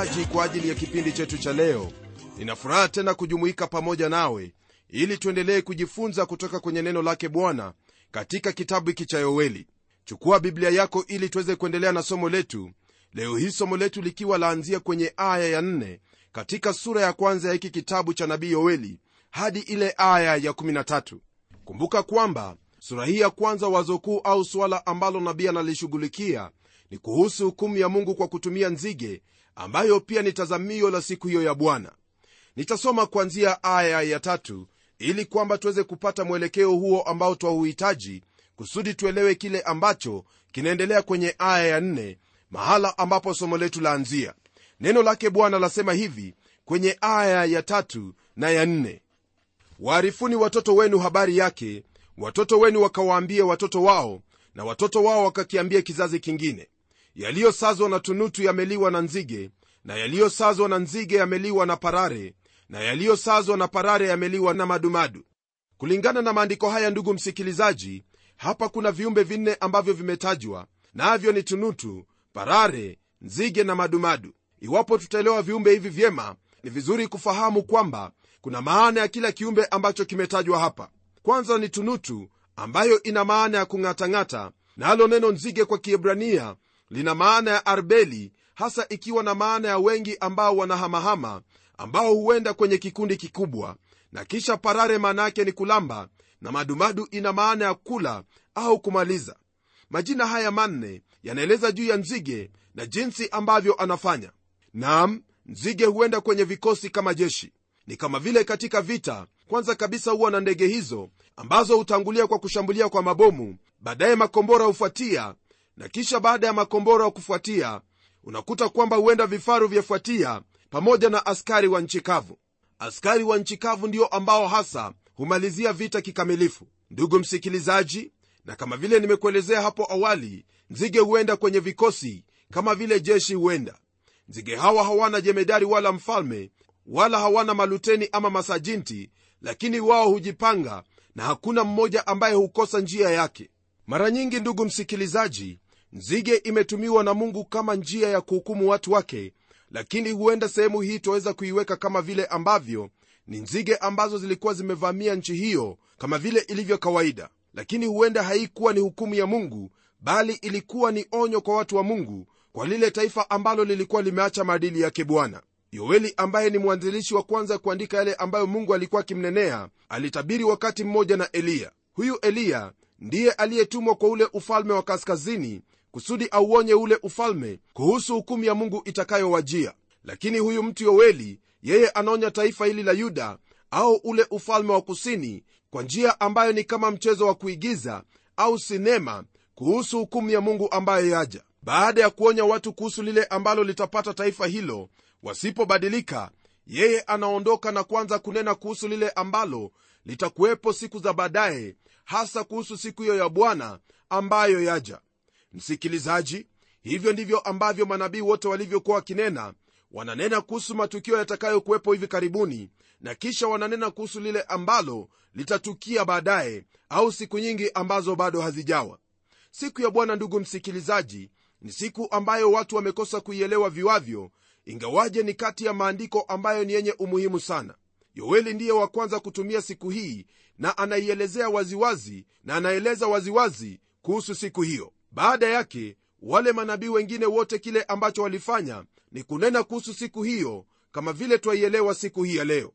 msikilizaji kwa ajili ya kipindi chetu cha leo. Ninafuraha tena kujumuika pamoja nawe ili tuendelee kujifunza kutoka kwenye neno lake bwana katika kitabu hiki cha yoeli. Chukua biblia yako ili tuweze kuendelea na somo letu. Leo hii somo letu likiwa laanzia kwenye aya ya 4 katika sura ya kwanza ya hiki kitabu cha nabii yoeli hadi ile aya ya 13 kumbuka kwamba sura hii ya kwanza wazo kuu au suala ambalo nabii analishughulikia ni kuhusu hukumu ya mungu kwa kutumia nzige ambayo pia ni tazamio la siku hiyo ya bwana. Nitasoma kuanzia aya ya tatu ili kwamba tuweze kupata mwelekeo huo ambao twauhitaji kusudi tuelewe kile ambacho kinaendelea kwenye aya ya nne mahala ambapo somo letu laanzia. Neno lake bwana lasema hivi kwenye aya ya tatu na ya nne. Waarifuni watoto wenu habari yake watoto wenu wakawaambie watoto wao na watoto wao wakakiambia kizazi kingine yaliyosazwa na tunutu yameliwa na nzige na yaliyosazwa na nzige yameliwa na parare na yaliyosazwa na parare yameliwa na madumadu. Kulingana na maandiko haya ndugu msikilizaji hapa kuna viumbe vinne ambavyo vimetajwa navyo na ni tunutu parare nzige na madumadu. Iwapo tutaelewa viumbe hivi vyema ni vizuri kufahamu kwamba kuna maana ya kila kiumbe ambacho kimetajwa hapa. Kwanza ni tunutu ambayo ina maana ya kung'atang'ata nalo na neno nzige kwa kiebrania lina maana ya arbeli hasa ikiwa na maana ya wengi ambao wanahamahama ambao huenda kwenye kikundi kikubwa. Na kisha parare maana yake ni kulamba na madumadu ina maana ya kula au kumaliza. Majina haya manne yanaeleza juu ya nzige na jinsi ambavyo anafanya. Nam nzige huenda kwenye vikosi kama jeshi. Ni kama vile katika vita kwanza kabisa huwa na ndege hizo ambazo hutangulia kwa kushambulia kwa mabomu baadaye makombora hufuatia na kisha baada ya makombora wa kufuatia unakuta kwamba huenda vifaru vyafuatia pamoja na askari wa nchi kavu. Askari wa nchi kavu ndio ambao hasa humalizia vita kikamilifu. Ndugu msikilizaji na kama vile nimekuelezea hapo awali nzige huenda kwenye vikosi kama vile jeshi huenda. Nzige hawa hawana jemedari wala mfalme wala hawana maluteni ama masajinti lakini wao hujipanga na hakuna mmoja ambaye hukosa njia yake. Mara nyingi ndugu msikilizaji nzige imetumiwa na mungu kama njia ya kuhukumu watu wake lakini huenda sehemu hii twaweza kuiweka kama vile ambavyo ni nzige ambazo zilikuwa zimevamia nchi hiyo kama vile ilivyo kawaida. Lakini huenda haikuwa ni hukumu ya mungu bali ilikuwa ni onyo kwa watu wa mungu kwa lile taifa ambalo lilikuwa limeacha maadili yake bwana. Yoeli ambaye ni mwanzilishi wa kwanza kuandika yale ambayo mungu alikuwa akimnenea alitabiri wakati mmoja na eliya. Huyu eliya ndiye aliyetumwa kwa ule ufalme wa kaskazini kusudi auonye ule ufalme kuhusu hukumu ya mungu itakayowajia. Lakini huyu mtu yoweli yeye anaonya taifa hili la yuda au ule ufalme wa kusini kwa njia ambayo ni kama mchezo wa kuigiza au sinema kuhusu hukumu ya mungu ambayo yaja. Baada ya kuonya watu kuhusu lile ambalo litapata taifa hilo wasipobadilika yeye anaondoka na kuanza kunena kuhusu lile ambalo litakuwepo siku za baadaye hasa kuhusu siku hiyo ya bwana ambayo yaja msikilizaji hivyo ndivyo ambavyo manabii wote walivyokuwa wakinena. Wananena kuhusu matukio yatakayokuwepo hivi karibuni na kisha wananena kuhusu lile ambalo litatukia baadaye au siku nyingi ambazo bado hazijawa. Siku ya bwana ndugu msikilizaji ni siku ambayo watu wamekosa kuielewa viwavyo ingawaje ni kati ya maandiko ambayo ni yenye umuhimu sana. Yoeli ndiye wa kwanza kutumia siku hii na anaielezea waziwazi na anaeleza waziwazi kuhusu siku hiyo baada yake wale manabii wengine wote kile ambacho walifanya ni kunena kuhusu siku hiyo kama vile twaielewa siku hii ya leo.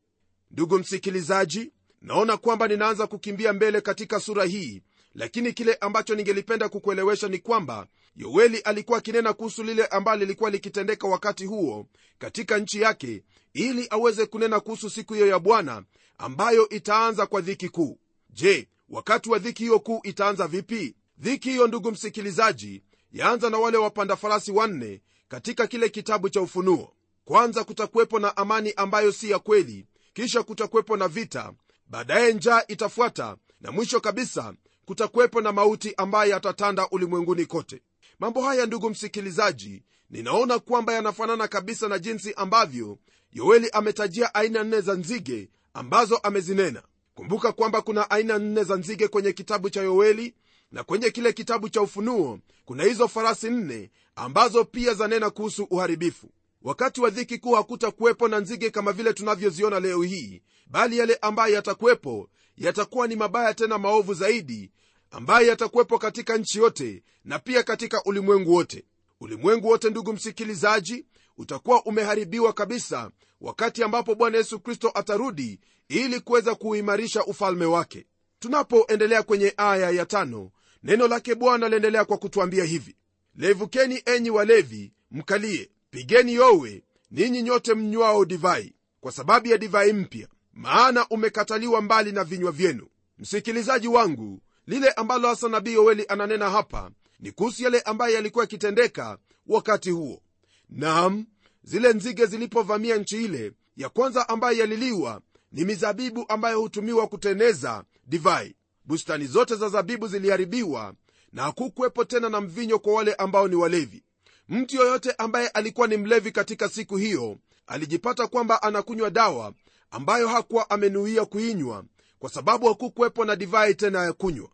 Ndugu msikilizaji naona kwamba ninaanza kukimbia mbele katika sura hii lakini kile ambacho ningelipenda kukuelewesha ni kwamba yoeli alikuwa akinena kuhusu lile ambalo lilikuwa likitendeka wakati huo katika nchi yake ili aweze kunena kuhusu siku hiyo ya bwana ambayo itaanza kwa dhiki kuu. Je wakati wa dhiki hiyo kuu itaanza vipi dhiki hiyo ndugu msikilizaji yaanza na wale wapanda farasi wanne katika kile kitabu cha ufunuo. Kwanza kutakuwepo na amani ambayo si ya kweli kisha kutakuwepo na vita baadaye njaa itafuata na mwisho kabisa kutakuwepo na mauti ambayo yatatanda ulimwenguni kote. Mambo haya ndugu msikilizaji ninaona kwamba yanafanana kabisa na jinsi ambavyo yoeli ametajia aina nne za nzige ambazo amezinena. Kumbuka kwamba kuna aina nne za nzige kwenye kitabu cha yoeli na kwenye kile kitabu cha ufunuo kuna hizo farasi nne ambazo pia zanena kuhusu uharibifu. Wakati wa dhiki kuu hakutakuwepo na nzige kama vile tunavyoziona leo hii bali yale ambayo yatakuwepo yatakuwa ni mabaya tena maovu zaidi ambayo yatakuwepo katika nchi yote na pia katika ulimwengu wote. Ulimwengu wote ndugu msikilizaji utakuwa umeharibiwa kabisa wakati ambapo bwana yesu kristo atarudi ili kuweza kuuimarisha ufalme wake. Tunapoendelea kwenye aya ya tano neno lake bwana liendelea kwa kutwambia hivi levukeni enyi walevi mkalie. Pigeni yowe ninyi nyote mnywao divai kwa sababu ya divai mpya maana umekataliwa mbali na vinywa vyenu. Msikilizaji wangu lile ambalo hasa nabii yoweli ananena hapa ni kuhusu yale ambayo yalikuwa yakitendeka wakati huo. Nam zile nzige zilipovamia nchi ile ya kwanza ambayo yaliliwa ni mizabibu ambayo hutumiwa kuteneza divai bustani zote za zabibu ziliharibiwa na hakukuwepo tena na mvinyo kwa wale ambao ni walevi. Mtu yoyote ambaye alikuwa ni mlevi katika siku hiyo alijipata kwamba anakunywa dawa ambayo hakuwa amenuia kuinywa kwa sababu hakukuwepo na divai tena ya kunywa.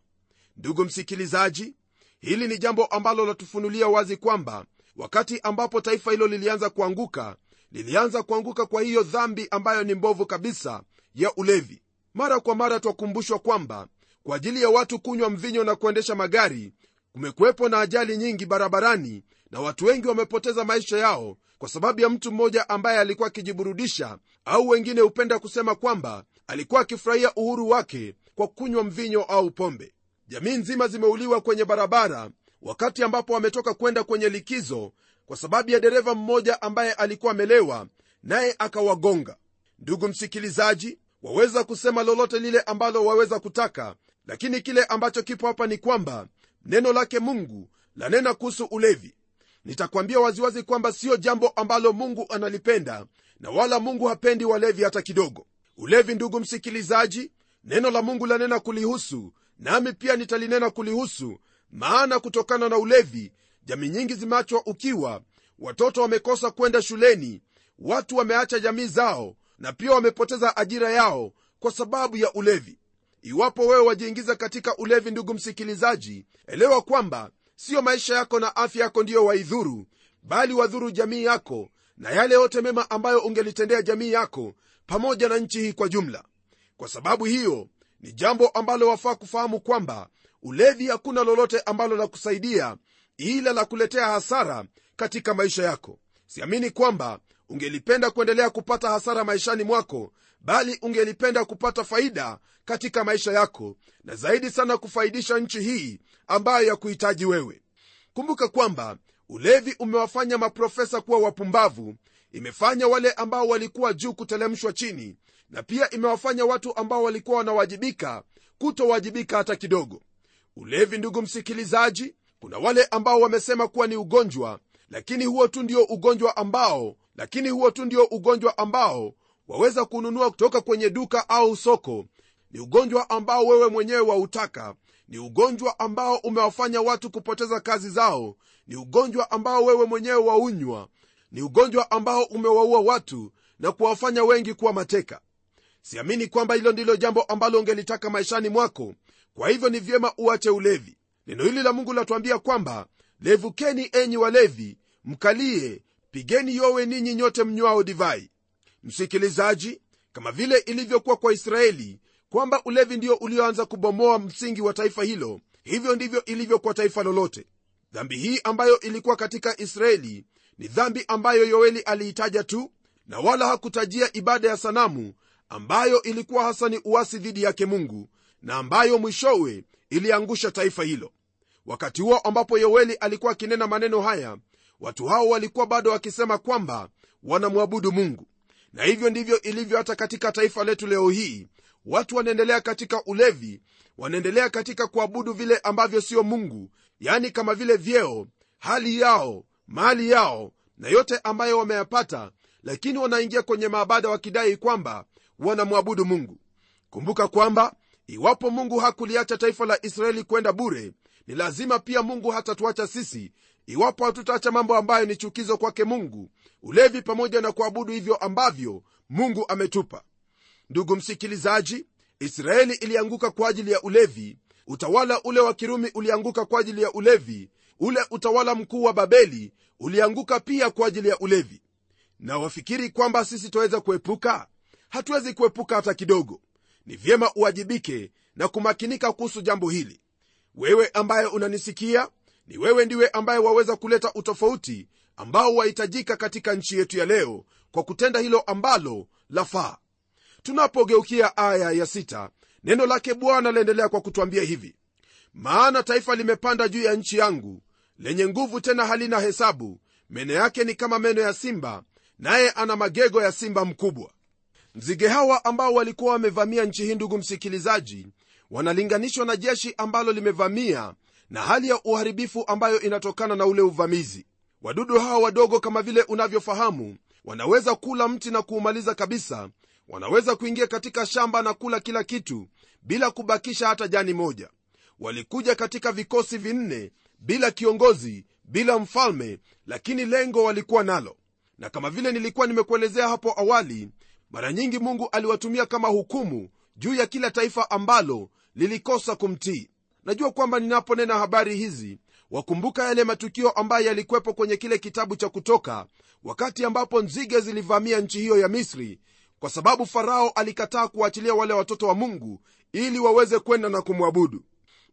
Ndugu msikilizaji hili ni jambo ambalo latufunulia wazi kwamba wakati ambapo taifa hilo lilianza kuanguka lilianza kuanguka kwa hiyo dhambi ambayo ni mbovu kabisa ya ulevi. Mara kwa mara twakumbushwa kwamba kwa ajili ya watu kunywa mvinyo na kuendesha magari kumekuwepo na ajali nyingi barabarani na watu wengi wamepoteza maisha yao kwa sababu ya mtu mmoja ambaye alikuwa akijiburudisha au wengine hupenda kusema kwamba alikuwa akifurahia uhuru wake kwa kunywa mvinyo au pombe. Jamii nzima zimeuliwa kwenye barabara wakati ambapo wametoka kwenda kwenye likizo kwa sababu ya dereva mmoja ambaye alikuwa amelewa naye akawagonga. Ndugu msikilizaji waweza kusema lolote lile ambalo waweza kutaka lakini kile ambacho kipo hapa ni kwamba neno lake mungu lanena kuhusu ulevi. Nitakwambia waziwazi kwamba siyo jambo ambalo mungu analipenda na wala mungu hapendi walevi hata kidogo. Ulevi ndugu msikilizaji neno la mungu lanena kulihusu nami pia nitalinena kulihusu maana kutokana na ulevi jamii nyingi zimeachwa ukiwa watoto wamekosa kwenda shuleni watu wameacha jamii zao na pia wamepoteza ajira yao kwa sababu ya ulevi iwapo wewe wajiingiza katika ulevi ndugu msikilizaji elewa kwamba siyo maisha yako na afya yako ndiyo waidhuru bali wadhuru jamii yako na yale yote mema ambayo ungelitendea jamii yako pamoja na nchi hii kwa jumla. Kwa sababu hiyo ni jambo ambalo wafaa kufahamu kwamba ulevi hakuna lolote ambalo la kusaidia ila la kuletea hasara katika maisha yako. Siamini kwamba ungelipenda kuendelea kupata hasara maishani mwako bali ungelipenda kupata faida katika maisha yako na zaidi sana kufaidisha nchi hii ambayo ya kuhitaji wewe. Kumbuka kwamba ulevi umewafanya maprofesa kuwa wapumbavu imefanya wale ambao walikuwa juu kutelemshwa chini na pia imewafanya watu ambao walikuwa wanawajibika kutowajibika hata kidogo. Ulevi ndugu msikilizaji kuna wale ambao wamesema kuwa ni ugonjwa lakini huo tu ndio ugonjwa ambao lakini huo tu ndio ugonjwa ambao waweza kununua kutoka kwenye duka au soko. Ni ugonjwa ambao wewe mwenyewe wautaka. Ni ugonjwa ambao umewafanya watu kupoteza kazi zao. Ni ugonjwa ambao wewe mwenyewe waunywa. Ni ugonjwa ambao umewaua watu na kuwafanya wengi kuwa mateka. Siamini kwamba hilo ndilo jambo ambalo ungelitaka maishani mwako. Kwa hivyo ni vyema uache ulevi. Neno hili la mungu latuambia kwamba levukeni enyi walevi mkalie pigeni yowe ninyi nyote mnywao divai msikilizaji kama vile ilivyokuwa kwa israeli kwamba ulevi ndio ulioanza kubomoa msingi wa taifa hilo hivyo ndivyo ilivyo kwa taifa lolote. Dhambi hii ambayo ilikuwa katika israeli ni dhambi ambayo yoeli aliitaja tu na wala hakutajia ibada ya sanamu ambayo ilikuwa hasa ni uasi dhidi yake mungu na ambayo mwishowe iliangusha taifa hilo. Wakati huo ambapo yoeli alikuwa akinena maneno haya watu hao walikuwa bado wakisema kwamba wanamwabudu mungu na hivyo ndivyo ilivyo hata katika taifa letu leo hii. Watu wanaendelea katika ulevi wanaendelea katika kuabudu vile ambavyo sio mungu yani kama vile vyeo hali yao mali yao na yote ambayo wameyapata lakini wanaingia kwenye maabada wakidai kwamba wanamwabudu mungu. Kumbuka kwamba iwapo mungu hakuliacha taifa la israeli kwenda bure ni lazima pia mungu hatatuacha sisi iwapo hatutaacha mambo ambayo ni chukizo kwake mungu ulevi pamoja na kuabudu hivyo ambavyo mungu ametupa. Ndugu msikilizaji israeli ilianguka kwa ajili ya ulevi utawala ule wa kirumi ulianguka kwa ajili ya ulevi ule utawala mkuu wa babeli ulianguka pia kwa ajili ya ulevi. Na wafikiri kwamba sisi twaweza kuepuka? Hatuwezi kuepuka hata kidogo. Ni vyema uwajibike na kumakinika kuhusu jambo hili. Wewe ambaye unanisikia ni wewe ndiwe ambaye waweza kuleta utofauti ambao wahitajika katika nchi yetu ya leo kwa kutenda hilo ambalo lafaa. Tunapogeukia aya ya sita, neno lake bwana laendelea kwa kutwambia hivi. Maana taifa limepanda juu ya nchi yangu lenye nguvu tena halina hesabu. Meno yake ni kama meno ya simba naye ana magego ya simba mkubwa. Nzige hawa ambao walikuwa wamevamia nchi hii ndugu msikilizaji wanalinganishwa na jeshi ambalo limevamia na hali ya uharibifu ambayo inatokana na ule uvamizi. Wadudu hawa wadogo kama vile unavyofahamu wanaweza kula mti na kuumaliza kabisa. Wanaweza kuingia katika shamba na kula kila kitu bila kubakisha hata jani moja. Walikuja katika vikosi vinne bila kiongozi bila mfalme lakini lengo walikuwa nalo. Na kama vile nilikuwa nimekuelezea hapo awali mara nyingi mungu aliwatumia kama hukumu juu ya kila taifa ambalo lilikosa kumtii najua kwamba ninaponena habari hizi wakumbuka yale matukio ambayo yalikuwepo kwenye kile kitabu cha kutoka wakati ambapo nzige zilivamia nchi hiyo ya misri kwa sababu farao alikataa kuachilia wale watoto wa mungu ili waweze kwenda na kumwabudu.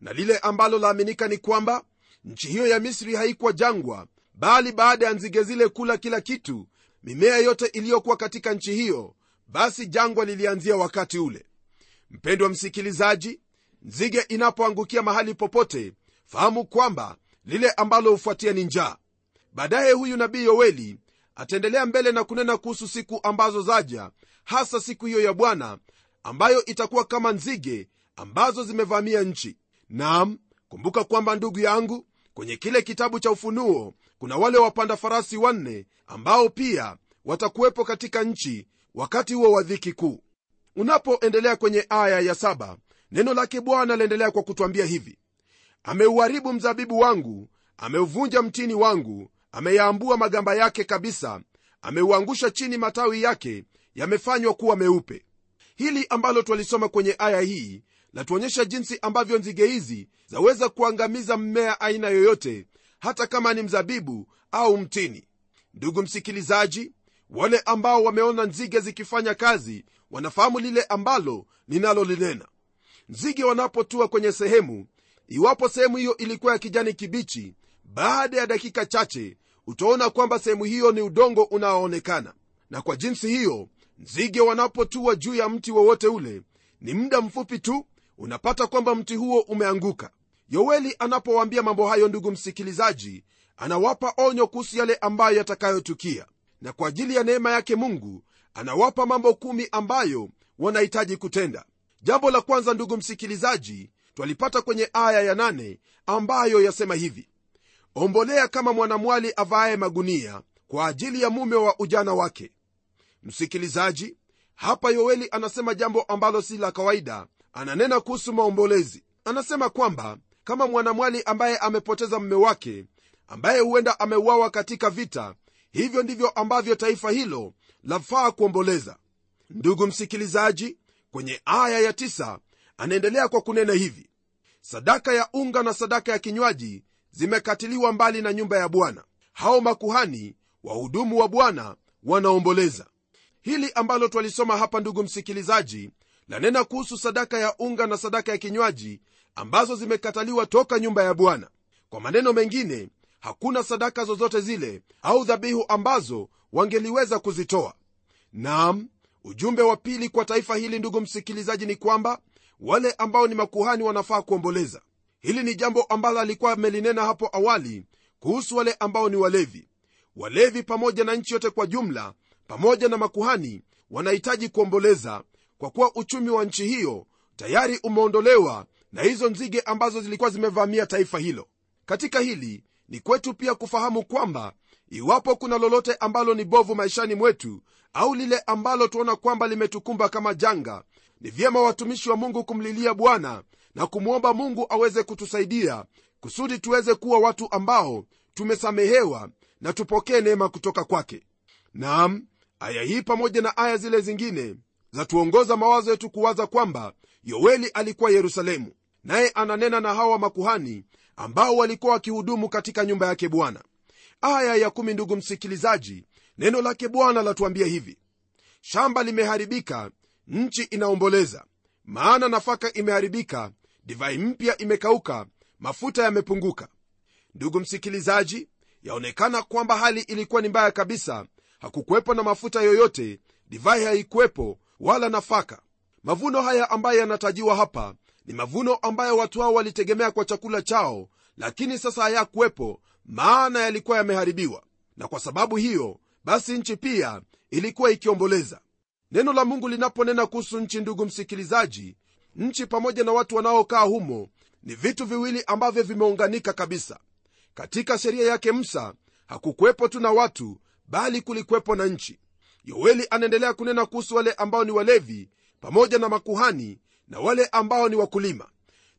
Na lile ambalo laaminika ni kwamba nchi hiyo ya misri haikuwa jangwa bali baada ya nzige zile kula kila kitu mimea yote iliyokuwa katika nchi hiyo basi jangwa lilianzia wakati ule. Mpendwa msikilizaji nzige inapoangukia mahali popote fahamu kwamba lile ambalo hufuatia ni njaa. Baadaye huyu nabii yoweli ataendelea mbele na kunena kuhusu siku ambazo zaja hasa siku hiyo ya bwana ambayo itakuwa kama nzige ambazo zimevamia nchi. Nam kumbuka kwamba ndugu yangu kwenye kile kitabu cha ufunuo kuna wale wapanda farasi wanne ambao pia watakuwepo katika nchi wakati huo wa dhiki kuu. Unapoendelea kwenye aya ya saba neno lake bwana laendelea kwa kutwambia hivi. Ameuharibu mzabibu wangu ameuvunja mtini wangu ameyaambua magamba yake kabisa ameuangusha chini matawi yake yamefanywa kuwa meupe. Hili ambalo twalisoma kwenye aya hii latuonyesha jinsi ambavyo nzige hizi zaweza kuangamiza mmea aina yoyote hata kama ni mzabibu au mtini. Ndugu msikilizaji wale ambao wameona nzige zikifanya kazi wanafahamu lile ambalo ninalolinena nzige wanapotua kwenye sehemu iwapo sehemu hiyo ilikuwa ya kijani kibichi baada ya dakika chache utaona kwamba sehemu hiyo ni udongo unaoonekana. Na kwa jinsi hiyo nzige wanapotua juu ya mti wowote ule ni muda mfupi tu unapata kwamba mti huo umeanguka. Yoweli anapowaambia mambo hayo ndugu msikilizaji anawapa onyo kuhusu yale ambayo yatakayotukia. Na kwa ajili ya neema yake mungu anawapa mambo kumi ambayo wanahitaji kutenda jambo la kwanza ndugu msikilizaji twalipata kwenye aya ya nane ambayo yasema hivi. Ombolea kama mwanamwali avaaye magunia kwa ajili ya mume wa ujana wake. Msikilizaji hapa yoeli anasema jambo ambalo si la kawaida. Ananena kuhusu maombolezi. Anasema kwamba kama mwanamwali ambaye amepoteza mume wake ambaye huenda ameuawa katika vita hivyo ndivyo ambavyo taifa hilo lafaa kuomboleza. Ndugu msikilizaji kwenye aya ya tisa, anaendelea kwa kunena hivi. Sadaka ya unga na sadaka ya kinywaji zimekatiliwa mbali na nyumba ya bwana. Hao makuhani wahudumu wa bwana wanaomboleza. Hili ambalo twalisoma hapa ndugu msikilizaji lanena kuhusu sadaka ya unga na sadaka ya kinywaji ambazo zimekataliwa toka nyumba ya bwana. Kwa maneno mengine hakuna sadaka zozote zile au dhabihu ambazo wangeliweza kuzitoa. Nam ujumbe wa pili kwa taifa hili ndugu msikilizaji ni kwamba wale ambao ni makuhani wanafaa kuomboleza. Hili ni jambo ambalo alikuwa amelinena hapo awali kuhusu wale ambao ni walevi. Walevi pamoja na nchi yote kwa jumla pamoja na makuhani wanahitaji kuomboleza kwa kuwa uchumi wa nchi hiyo tayari umeondolewa na hizo nzige ambazo zilikuwa zimevamia taifa hilo. Katika hili ni kwetu pia kufahamu kwamba iwapo kuna lolote ambalo ni bovu maishani mwetu au lile ambalo tuona kwamba limetukumba kama janga ni vyema watumishi wa mungu kumlilia bwana na kumwomba mungu aweze kutusaidia kusudi tuweze kuwa watu ambao tumesamehewa na tupokee neema kutoka kwake. Nam aya hii pamoja na aya zile zingine zatuongoza mawazo yetu kuwaza kwamba yoeli alikuwa yerusalemu naye ananena na hawa makuhani ambao walikuwa wakihudumu katika nyumba yake bwana aya ya kumi ndugu msikilizaji. Neno lake bwana latuambia hivi. Shamba limeharibika nchi inaomboleza. Maana nafaka imeharibika divai mpya imekauka mafuta yamepunguka. Ndugu msikilizaji yaonekana kwamba hali ilikuwa ni mbaya kabisa. Hakukuwepo na mafuta yoyote divai haikuwepo wala nafaka. Mavuno haya ambayo yanatajiwa hapa ni mavuno ambayo watu hao walitegemea kwa chakula chao lakini sasa hayakuwepo maana yalikuwa yameharibiwa na kwa sababu hiyo basi nchi pia ilikuwa ikiomboleza. Neno la mungu linaponena kuhusu nchi ndugu msikilizaji nchi pamoja na watu wanaokaa humo ni vitu viwili ambavyo vimeunganika kabisa. Katika sheria yake musa hakukuwepo tu na watu bali kulikuwepo na nchi. Yoeli anaendelea kunena kuhusu wale ambao ni walevi pamoja na makuhani na wale ambao ni wakulima.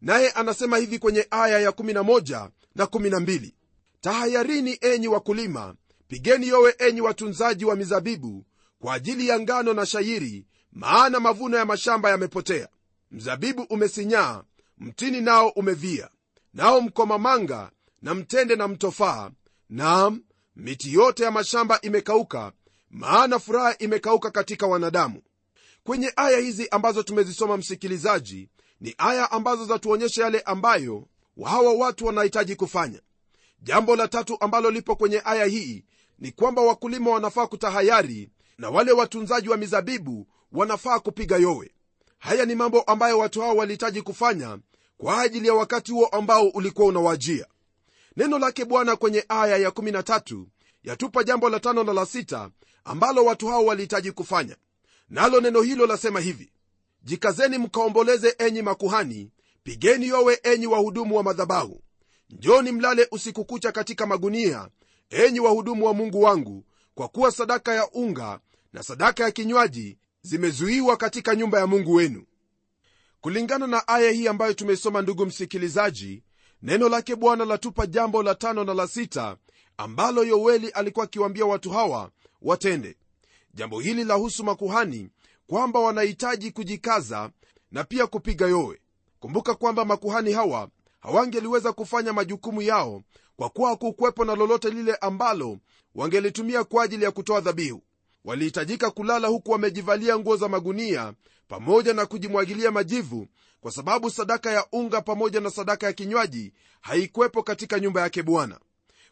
Naye anasema hivi kwenye aya ya 11 na 12 tahayarini enyi wakulima. Pigeni yowe enyi watunzaji wa mizabibu kwa ajili ya ngano na shairi maana mavuno ya mashamba yamepotea. Mzabibu umesinyaa mtini nao umevia. Nao mkomamanga na mtende na mtofaa. Naam miti yote ya mashamba imekauka maana furaha imekauka katika wanadamu. Kwenye aya hizi ambazo tumezisoma msikilizaji ni aya ambazo zatuonyesha yale ambayo hawa watu wanahitaji kufanya jambo la tatu ambalo lipo kwenye aya hii ni kwamba wakulima wanafaa kutahayari na wale watunzaji wa mizabibu wanafaa kupiga yowe. Haya ni mambo ambayo watu hao walihitaji kufanya kwa ajili ya wakati huo ambao ulikuwa unawajia. Neno lake bwana kwenye aya ya13 yatupa jambo la tano na la sita ambalo watu hao walihitaji kufanya. Nalo neno hilo lasema hivi jikazeni mkaomboleze enyi makuhani pigeni yowe enyi wahudumu wa madhabahu njoni mlale usiku kucha katika magunia enyi wahudumu wa mungu wangu kwa kuwa sadaka ya unga na sadaka ya kinywaji zimezuiwa katika nyumba ya mungu wenu. Kulingana na aya hii ambayo tumesoma ndugu msikilizaji neno lake bwana latupa jambo la tano na la sita ambalo yoweli alikuwa akiwaambia watu hawa watende. Jambo hili lahusu makuhani kwamba wanahitaji kujikaza na pia kupiga yowe. Kumbuka kwamba makuhani hawa hawangeliweza kufanya majukumu yao kwa kuwa hakukuwepo na lolote lile ambalo wangelitumia kwa ajili ya kutoa dhabihu. Walihitajika kulala huku wamejivalia nguo za magunia pamoja na kujimwagilia majivu kwa sababu sadaka ya unga pamoja na sadaka ya kinywaji haikuwepo katika nyumba yake bwana.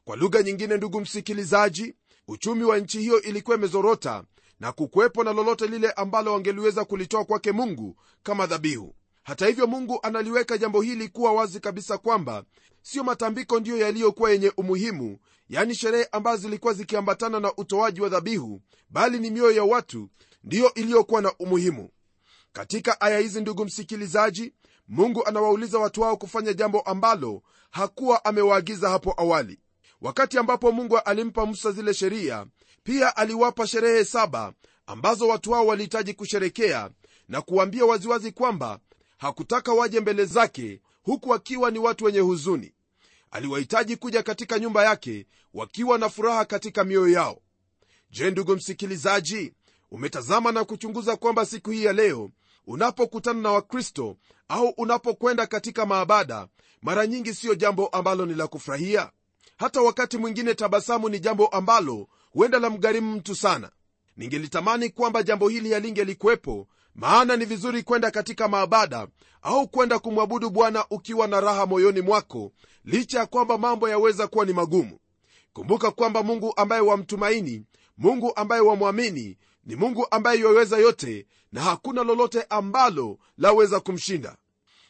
Kwa lugha nyingine ndugu msikilizaji uchumi wa nchi hiyo ilikuwa imezorota na kukuwepo na lolote lile ambalo wangeliweza kulitoa kwake mungu kama dhabihu hata hivyo mungu analiweka jambo hili kuwa wazi kabisa kwamba siyo matambiko ndiyo yaliyokuwa yenye umuhimu yaani sherehe ambazo zilikuwa zikiambatana na utoaji wa dhabihu bali ni mioyo ya watu ndiyo iliyokuwa na umuhimu. Katika aya hizi ndugu msikilizaji mungu anawauliza watu wao kufanya jambo ambalo hakuwa amewaagiza hapo awali. Wakati ambapo mungu alimpa musa zile sheria pia aliwapa sherehe saba ambazo watu wao walihitaji kusherekea na kuwambia waziwazi kwamba hakutaka waje mbele zake huku wakiwa ni watu wenye huzuni. Aliwahitaji kuja katika nyumba yake wakiwa na furaha katika mioyo yao. Je ndugu msikilizaji umetazama na kuchunguza kwamba siku hii ya leo unapokutana na wakristo au unapokwenda katika maabada mara nyingi siyo jambo ambalo ni la kufurahia? Hata wakati mwingine tabasamu ni jambo ambalo huenda la mgharimu mtu sana. Ningelitamani kwamba jambo hili halingelikuwepo maana ni vizuri kwenda katika maabada au kwenda kumwabudu bwana ukiwa na raha moyoni mwako licha ya kwamba mambo yaweza kuwa ni magumu. Kumbuka kwamba mungu ambaye wamtumaini mungu ambaye wamwamini ni mungu ambaye yaweza yote na hakuna lolote ambalo laweza kumshinda.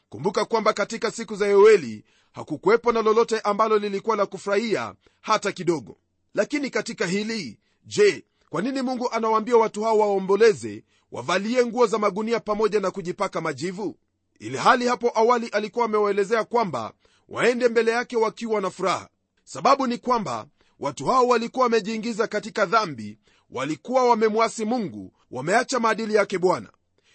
Kumbuka kwamba katika siku za yoeli hakukuwepo na lolote ambalo lilikuwa la kufurahia hata kidogo. Lakini katika hili je kwa nini mungu anawaambia watu hao waomboleze wavalie nguo za magunia pamoja na kujipaka majivu? Ili hali hapo awali alikuwa amewaelezea kwamba waende mbele yake wakiwa na furaha. Sababu ni kwamba watu hao walikuwa wamejiingiza katika dhambi walikuwa wamemwasi mungu wameacha maadili yake bwana.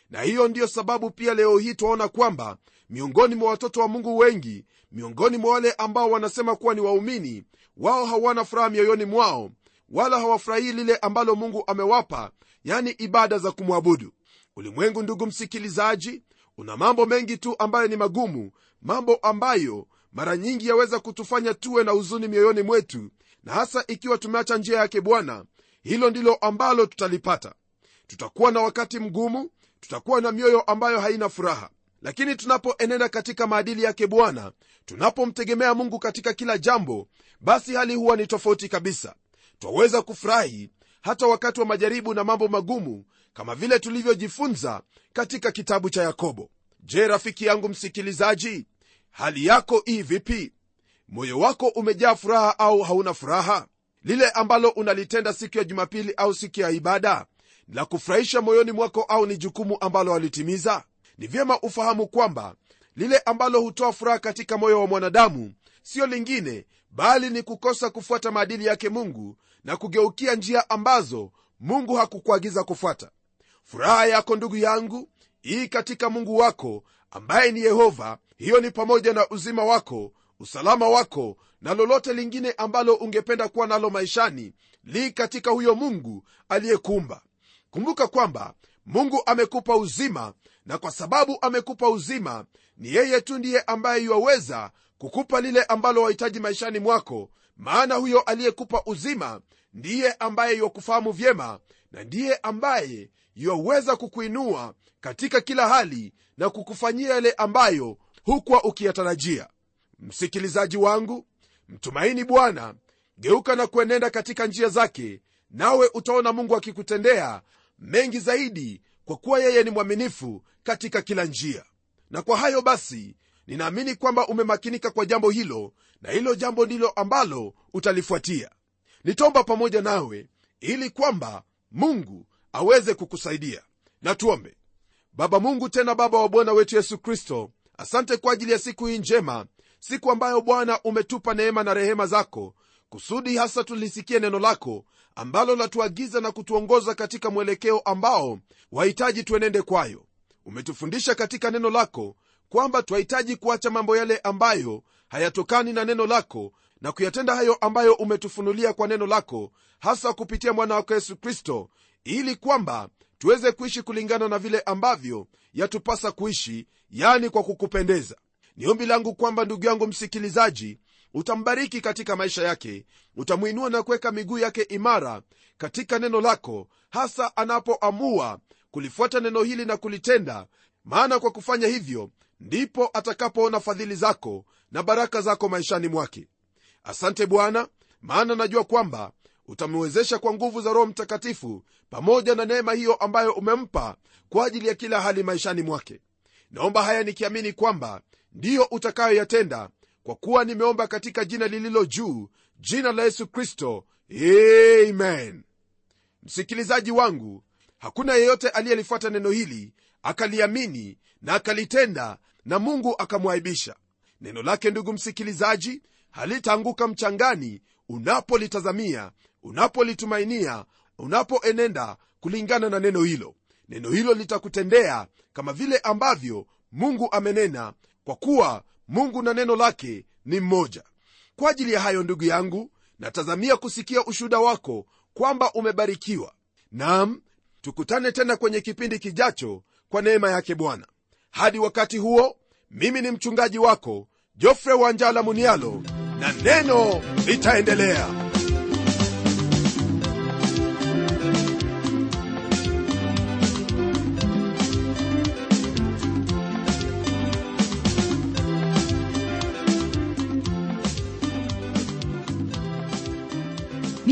Na hiyo ndiyo sababu pia leo hii twaona kwamba miongoni mwa watoto wa mungu wengi miongoni mwa wale ambao wanasema kuwa ni waumini wao hawana furaha mioyoni mwao wala hawafurahii lile ambalo mungu amewapa yani ibada za kumwabudu. Ulimwengu ndugu msikilizaji una mambo mengi tu ambayo ni magumu mambo ambayo mara nyingi yaweza kutufanya tuwe na huzuni mioyoni mwetu na hasa ikiwa tumeacha njia yake bwana hilo ndilo ambalo tutalipata. Tutakuwa na wakati mgumu tutakuwa na mioyo ambayo haina furaha. Lakini tunapoenenda katika maadili yake bwana tunapomtegemea mungu katika kila jambo basi hali huwa ni tofauti kabisa. Twaweza kufurahi hata wakati wa majaribu na mambo magumu kama vile tulivyojifunza katika kitabu cha yakobo. Je rafiki yangu msikilizaji hali yako ii vipi? Moyo wako umejaa furaha au hauna furaha? Lile ambalo unalitenda siku ya jumapili au siku ya ibada la kufurahisha moyoni mwako au ni jukumu ambalo walitimiza? Ni vyema ufahamu kwamba lile ambalo hutoa furaha katika moyo wa mwanadamu siyo lingine bali ni kukosa kufuata maadili yake mungu na kugeukia njia ambazo mungu hakukuagiza kufuata. Furaha yako ndugu yangu ii katika mungu wako ambaye ni yehova. Hiyo ni pamoja na uzima wako usalama wako na lolote lingine ambalo ungependa kuwa nalo maishani. Li katika huyo mungu aliyekuumba. Kumbuka kwamba mungu amekupa uzima na kwa sababu amekupa uzima ni yeye tu ndiye ambaye yuwaweza kukupa lile ambalo wahitaji maishani mwako. Maana huyo aliyekupa uzima ndiye ambaye yuwakufahamu vyema na ndiye ambaye yuwaweza kukuinua katika kila hali na kukufanyia yale ambayo hukuwa ukiyatarajia. Msikilizaji wangu mtumaini bwana geuka na kuenenda katika njia zake nawe utaona mungu akikutendea mengi zaidi kwa kuwa yeye ni mwaminifu katika kila njia. Na kwa hayo basi ninaamini kwamba umemakinika kwa jambo hilo na hilo jambo ndilo ambalo utalifuatia. Nitaomba pamoja nawe ili kwamba mungu aweze kukusaidia. Na tuombe. Baba mungu tena baba wa bwana wetu yesu kristo asante kwa ajili ya siku hii njema siku ambayo bwana umetupa neema na rehema zako kusudi hasa tulisikie neno lako ambalo latuagiza na kutuongoza katika mwelekeo ambao wahitaji tuenende kwayo. Umetufundisha katika neno lako kwamba twahitaji kuacha mambo yale ambayo hayatokani na neno lako na kuyatenda hayo ambayo umetufunulia kwa neno lako hasa kupitia mwana wako yesu kristo ili kwamba tuweze kuishi kulingana na vile ambavyo yatupasa kuishi yani kwa kukupendeza. Ni ombi langu kwamba ndugu yangu msikilizaji utambariki katika maisha yake utamwinua na kuweka miguu yake imara katika neno lako hasa anapoamua kulifuata neno hili na kulitenda. Maana kwa kufanya hivyo ndipo atakapoona fadhili zako na baraka zako maishani mwake. Asante bwana maana najua kwamba utamwezesha kwa nguvu za roho mtakatifu pamoja na neema hiyo ambayo umempa kwa ajili ya kila hali maishani mwake. Naomba haya nikiamini kwamba ndiyo utakayoyatenda kwa kuwa nimeomba katika jina lililo juu jina la yesu kristo amen. Msikilizaji wangu hakuna yeyote aliyelifuata neno hili akaliamini na akalitenda na mungu akamwaibisha. Neno lake ndugu msikilizaji halitaanguka mchangani unapolitazamia unapolitumainia unapoenenda kulingana na neno hilo. Neno hilo litakutendea kama vile ambavyo mungu amenena kwa kuwa mungu na neno lake ni mmoja. Kwa ajili ya hayo ndugu yangu natazamia kusikia ushuhuda wako kwamba umebarikiwa. Nam tukutane tena kwenye kipindi kijacho kwa neema yake bwana. Hadi wakati huo mimi ni mchungaji wako jofre wanjala munialo na neno litaendelea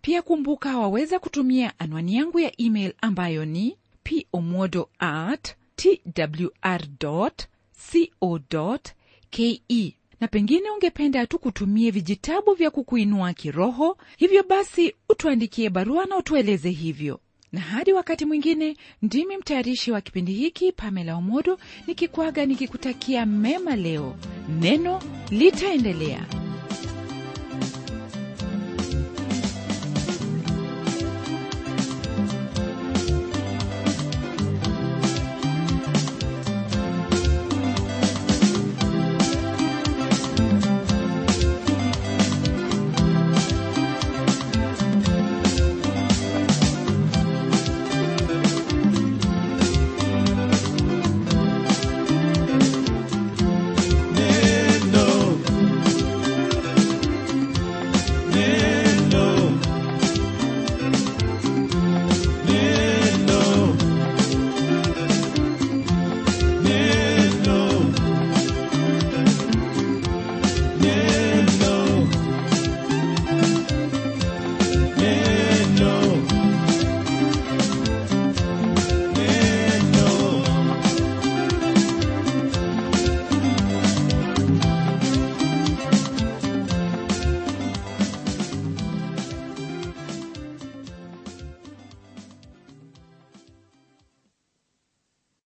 pia kumbuka waweza kutumia anwani yangu ya email ambayo ni pomodo at twr co ke na pengine ungependa tu kutumie vijitabu vya kukuinua kiroho hivyo basi utuandikie barua na utueleze hivyo. Na hadi wakati mwingine ndimi mtayarishi wa kipindi hiki pamela omodo nikikwaga nikikutakia mema leo. Neno litaendelea